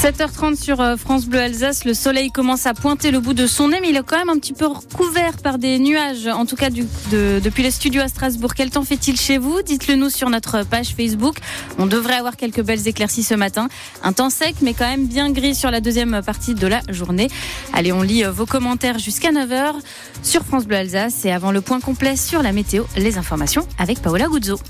7h30 sur euh, France Bleu Alsace, le soleil commence à pointer le bout de son nez, mais il est quand même un petit peu recouvert par des nuages, en tout cas depuis les studios à Strasbourg. Quel temps fait-il chez vous? Dites-le nous sur notre page Facebook. On devrait avoir quelques belles éclaircies ce matin. Un temps sec, mais quand même bien gris sur la deuxième partie de la journée. Allez, on lit euh, vos commentaires jusqu'à 9h sur France Bleu Alsace. Et avant le point complet sur la météo, les informations avec Paola Guzzo.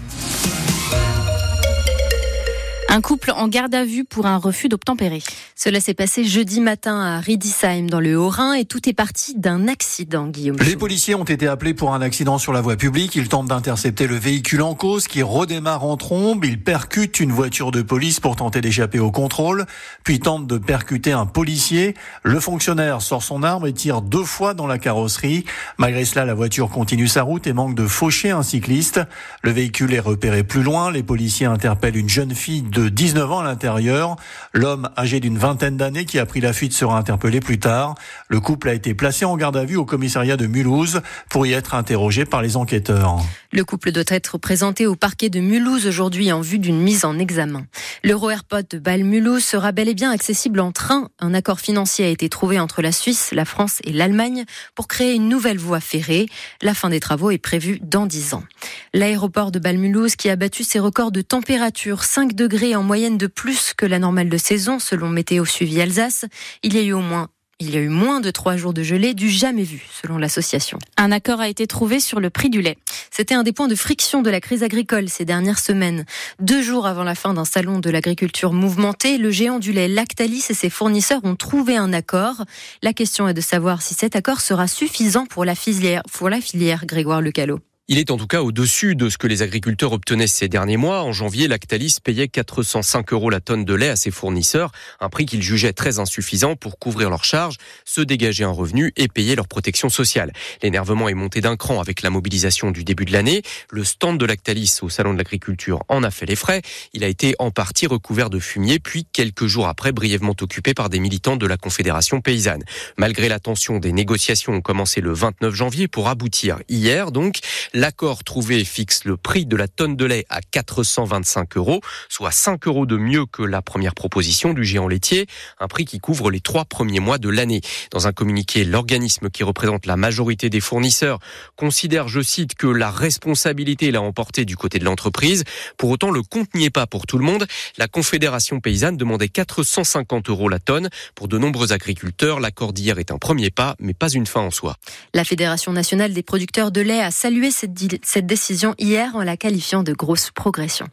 Un couple en garde à vue pour un refus d'obtempérer. Cela s'est passé jeudi matin à Riedisheim dans le Haut-Rhin et tout est parti d'un accident, Guillaume. Les policiers ont été appelés pour un accident sur la voie publique. Ils tentent d'intercepter le véhicule en cause qui redémarre en trombe. Ils percutent une voiture de police pour tenter d'échapper au contrôle, puis tentent de percuter un policier. Le fonctionnaire sort son arme et tire deux fois dans la carrosserie. Malgré cela, la voiture continue sa route et manque de faucher un cycliste. Le véhicule est repéré plus loin. Les policiers interpellent une jeune fille de 19 ans à l'intérieur. L'homme âgé d'une vingtaine d'années qui a pris la fuite sera interpellé plus tard. Le couple a été placé en garde à vue au commissariat de Mulhouse pour y être interrogé par les enquêteurs. Le couple doit être présenté au parquet de Mulhouse aujourd'hui en vue d'une mise en examen. L'Euro-Airpod de Bâle-Mulhouse sera bel et bien accessible en train. Un accord financier a été trouvé entre la Suisse, la France et l'Allemagne pour créer une nouvelle voie ferrée. La fin des travaux est prévue dans 10 ans. L'aéroport de Bâle-Mulhouse qui a battu ses records de température, 5 degrés en moyenne de plus que la normale de saison, selon Météo Suivi Alsace. Il y a eu au moins il y a eu moins de trois jours de gelée du jamais vu, selon l'association. Un accord a été trouvé sur le prix du lait. C'était un des points de friction de la crise agricole ces dernières semaines. Deux jours avant la fin d'un salon de l'agriculture mouvementé, le géant du lait Lactalis et ses fournisseurs ont trouvé un accord. La question est de savoir si cet accord sera suffisant pour la filière, pour la filière Grégoire Lecalot. Il est en tout cas au-dessus de ce que les agriculteurs obtenaient ces derniers mois. En janvier, Lactalis payait 405 euros la tonne de lait à ses fournisseurs, un prix qu'ils jugeaient très insuffisant pour couvrir leurs charges, se dégager un revenu et payer leur protection sociale. L'énervement est monté d'un cran avec la mobilisation du début de l'année. Le stand de Lactalis au Salon de l'Agriculture en a fait les frais. Il a été en partie recouvert de fumier, puis quelques jours après brièvement occupé par des militants de la Confédération paysanne. Malgré la tension, des négociations ont commencé le 29 janvier pour aboutir hier donc. L'accord trouvé fixe le prix de la tonne de lait à 425 euros, soit 5 euros de mieux que la première proposition du géant laitier, un prix qui couvre les trois premiers mois de l'année. Dans un communiqué, l'organisme qui représente la majorité des fournisseurs considère, je cite, que la responsabilité l'a emporté du côté de l'entreprise. Pour autant, le compte n'y est pas pour tout le monde. La Confédération paysanne demandait 450 euros la tonne. Pour de nombreux agriculteurs, l'accord d'hier est un premier pas, mais pas une fin en soi. La Fédération nationale des producteurs de lait a salué cette cette décision hier en la qualifiant de grosse progression.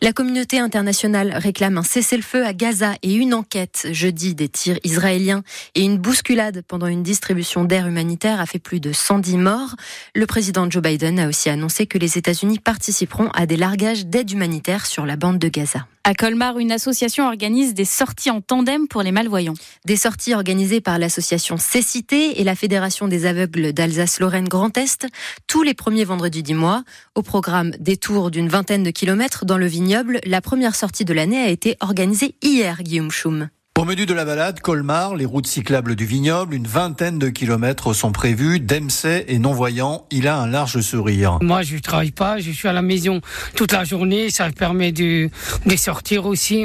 La communauté internationale réclame un cessez-le-feu à Gaza et une enquête jeudi des tirs israéliens et une bousculade pendant une distribution d'air humanitaire a fait plus de 110 morts. Le président Joe Biden a aussi annoncé que les États-Unis participeront à des largages d'aide humanitaire sur la bande de Gaza. À Colmar, une association organise des sorties en tandem pour les malvoyants. Des sorties organisées par l'association Cécité et la Fédération des aveugles d'Alsace-Lorraine Grand Est tous les premiers vendredis du mois. Au programme des tours d'une vingtaine de kilomètres dans le vignoble, la première sortie de l'année a été organisée hier, Guillaume Schum. Au menu de la balade, Colmar, les routes cyclables du vignoble, une vingtaine de kilomètres sont prévus. Dempsey et non-voyant, il a un large sourire. Moi, je ne travaille pas, je suis à la maison toute la journée, ça permet de, de sortir aussi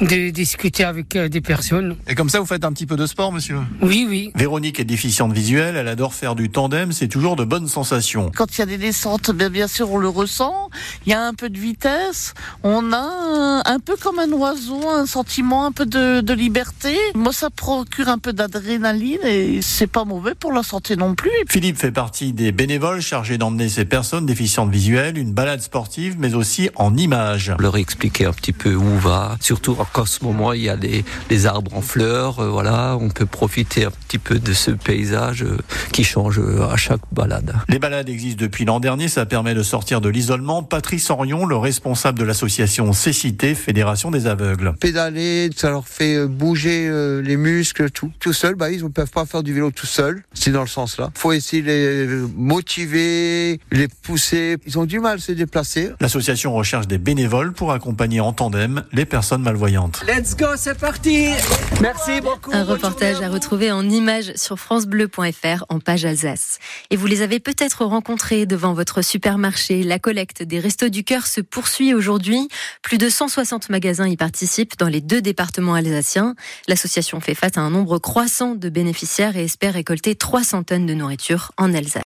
de discuter avec euh, des personnes. Et comme ça, vous faites un petit peu de sport, monsieur Oui, oui. Véronique est déficiente visuelle, elle adore faire du tandem, c'est toujours de bonnes sensations. Quand il y a des descentes, bien, bien sûr, on le ressent. Il y a un peu de vitesse. On a un, peu comme un oiseau, un sentiment un peu de, de liberté. Moi, ça procure un peu d'adrénaline et c'est pas mauvais pour la santé non plus. Philippe fait partie des bénévoles chargés d'emmener ces personnes déficientes visuelles, une balade sportive, mais aussi en images. Leur expliquer un petit peu où va, sur surtout en ce moment il y a des, arbres en fleurs, euh, voilà, on peut profiter un petit peu de ce paysage euh, qui change euh, à chaque balade. Les balades existent depuis l'an dernier, ça permet de sortir de l'isolement. Patrice Orion, le responsable de l'association Cécité, Fédération des aveugles. Pédaler, ça leur fait bouger les muscles, tout. Tout seul, bah, ils ne peuvent pas faire du vélo tout seul. C'est dans le sens là. Faut essayer de les motiver, les pousser. Ils ont du mal à se déplacer. L'association recherche des bénévoles pour accompagner en tandem les personnes malvoyante. Let's go, c'est parti Merci beaucoup. Un reportage à retrouver en images sur francebleu.fr en page Alsace. Et vous les avez peut-être rencontrés devant votre supermarché. La collecte des Restos du Cœur se poursuit aujourd'hui. Plus de 160 magasins y participent dans les deux départements alsaciens. L'association fait face à un nombre croissant de bénéficiaires et espère récolter 300 tonnes de nourriture en Alsace.